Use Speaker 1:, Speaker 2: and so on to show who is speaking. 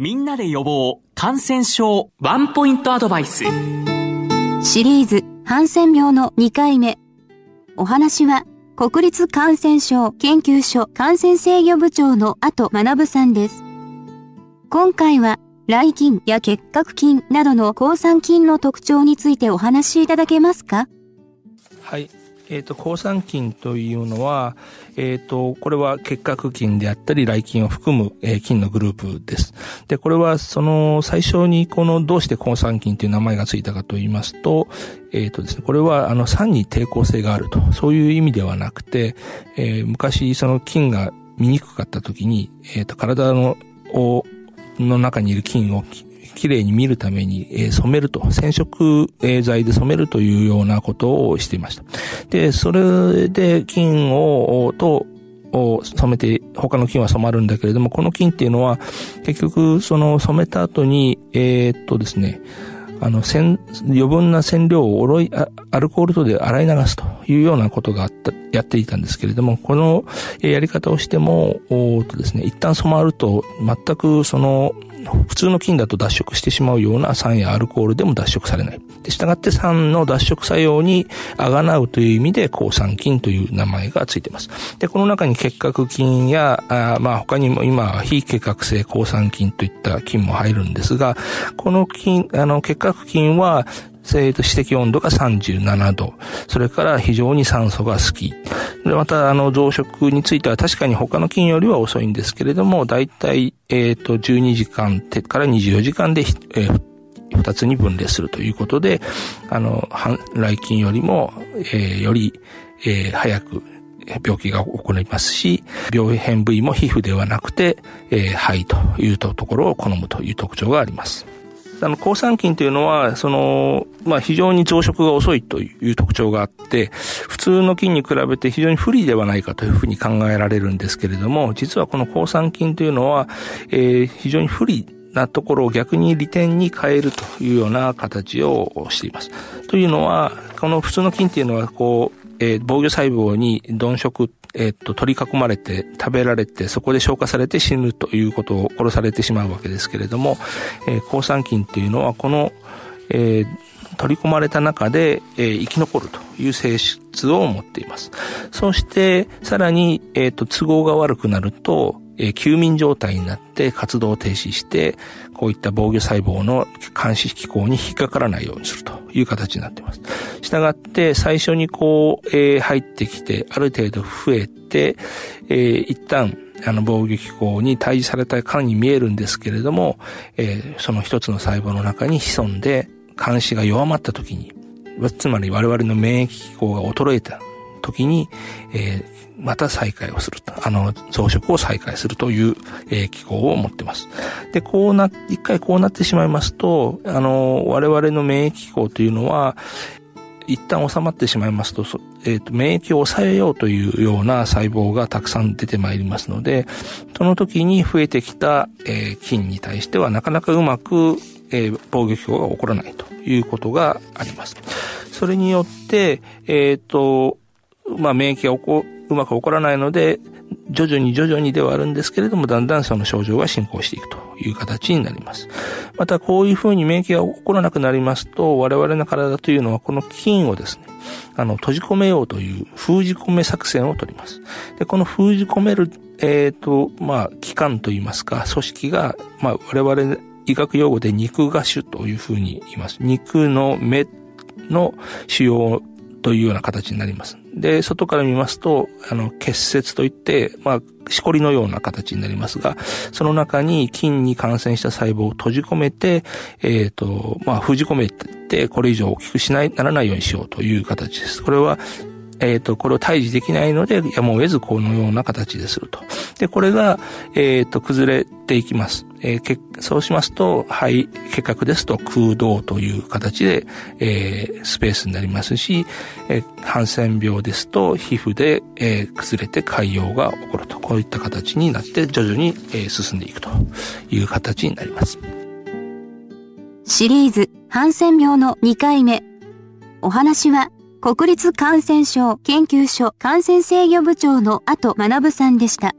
Speaker 1: みんなで予防感染症。ワンポイントアドバイス。
Speaker 2: シリーズハンセン病の2回目。お話は国立感染症研究所感染制御部長の後学さんです。今回は来菌や結核菌などの抗酸菌の特徴についてお話しいただけますか？
Speaker 3: はいえっ、ー、と、抗酸菌というのは、えっ、ー、と、これは結核菌であったり、来菌を含む、えー、菌のグループです。で、これは、その、最初にこの、どうして抗酸菌という名前がついたかと言いますと、えっ、とですね、これは、あの、酸に抵抗性があると、そういう意味ではなくて、え昔、その菌が見にくかった時に、えっ、と、体の、を、の中にいる菌をきれいに見るために、え、染めると、染色剤で染めるというようなことをしていました。で、それで菌を、と、を染めて、他の菌は染まるんだけれども、この菌っていうのは、結局、その染めた後に、えー、っとですね、あの、余分な染料をおろい、アルコール等で洗い流すというようなことがあった、やっていたんですけれども、このやり方をしても、おっとですね、一旦染まると、全くその、普通の菌だと脱色してしまうような酸やアルコールでも脱色されない。で、従って酸の脱色作用にあがなうという意味で抗酸菌という名前がついています。で、この中に結核菌や、あまあ他にも今、非結核性抗酸菌といった菌も入るんですが、この菌、あの、結核菌はえー、と、指摘温度が37度。それから非常に酸素が好き。でまた、あの、増殖については確かに他の菌よりは遅いんですけれども、だいたい、えっ、ー、と、12時間から24時間で、えー二つに分裂するということで、あの、来菌よりも、えー、より、えー、早く病気が起こりますし、病変部位も皮膚ではなくて、えー、肺というところを好むという特徴があります。あの、抗酸菌というのは、その、まあ、非常に増殖が遅いという特徴があって、普通の菌に比べて非常に不利ではないかというふうに考えられるんですけれども、実はこの抗酸菌というのは、えー、非常に不利なところを逆に利点に変えるというような形をしています。というのは、この普通の菌っていうのは、こう、えー、防御細胞に鈍色えっと、取り囲まれて食べられてそこで消化されて死ぬということを殺されてしまうわけですけれども、えー、抗酸菌っていうのはこの、えー、取り込まれた中で、えー、生き残るという性質を持っています。そして、さらに、えっ、と、都合が悪くなると、え、休眠状態になって活動を停止して、こういった防御細胞の監視機構に引っかからないようにするという形になっています。したがって、最初にこう、えー、入ってきて、ある程度増えて、えー、一旦、あの防御機構に対峙されたかに見えるんですけれども、えー、その一つの細胞の中に潜んで、監視が弱まった時に、つまり我々の免疫機構が衰えた時に、えー、また再開をする。あの、増殖を再開するという、えー、機構を持ってます。で、こうな、一回こうなってしまいますと、あの、我々の免疫機構というのは、一旦収まってしまいますと、えっ、ー、と、免疫を抑えようというような細胞がたくさん出てまいりますので、その時に増えてきた、えー、菌に対してはなかなかうまく、えー、防御機構が起こらないということがあります。それによって、えっ、ー、と、まあ、免疫が起こ、うまく起こらないので、徐々に徐々にではあるんですけれども、だんだんその症状が進行していくという形になります。また、こういうふうに免疫が起こらなくなりますと、我々の体というのはこの菌をですね、あの、閉じ込めようという封じ込め作戦を取ります。で、この封じ込める、えっ、ー、と、まあ、器官といいますか、組織が、まあ、我々医学用語で肉芽腫というふうに言います。肉の目の腫瘍というような形になります。で、外から見ますと、あの、結節といって、まあ、しこりのような形になりますが、その中に菌に感染した細胞を閉じ込めて、えっ、ー、と、まあ、封じ込めて、これ以上大きくしない、ならないようにしようという形です。これは、えっ、ー、と、これを退治できないので、やむを得ずこのような形ですると。で、これが、えっ、ー、と、崩れていきます。えー、そうしますと、肺、結核ですと空洞という形で、えー、スペースになりますし、えー、ハンセン病ですと皮膚で、えー、崩れて潰瘍が起こると、こういった形になって徐々に、えー、進んでいくという形になります。
Speaker 2: シリーズ、ハンセン病の2回目。お話は、国立感染症研究所感染制御部長の後学さんでした。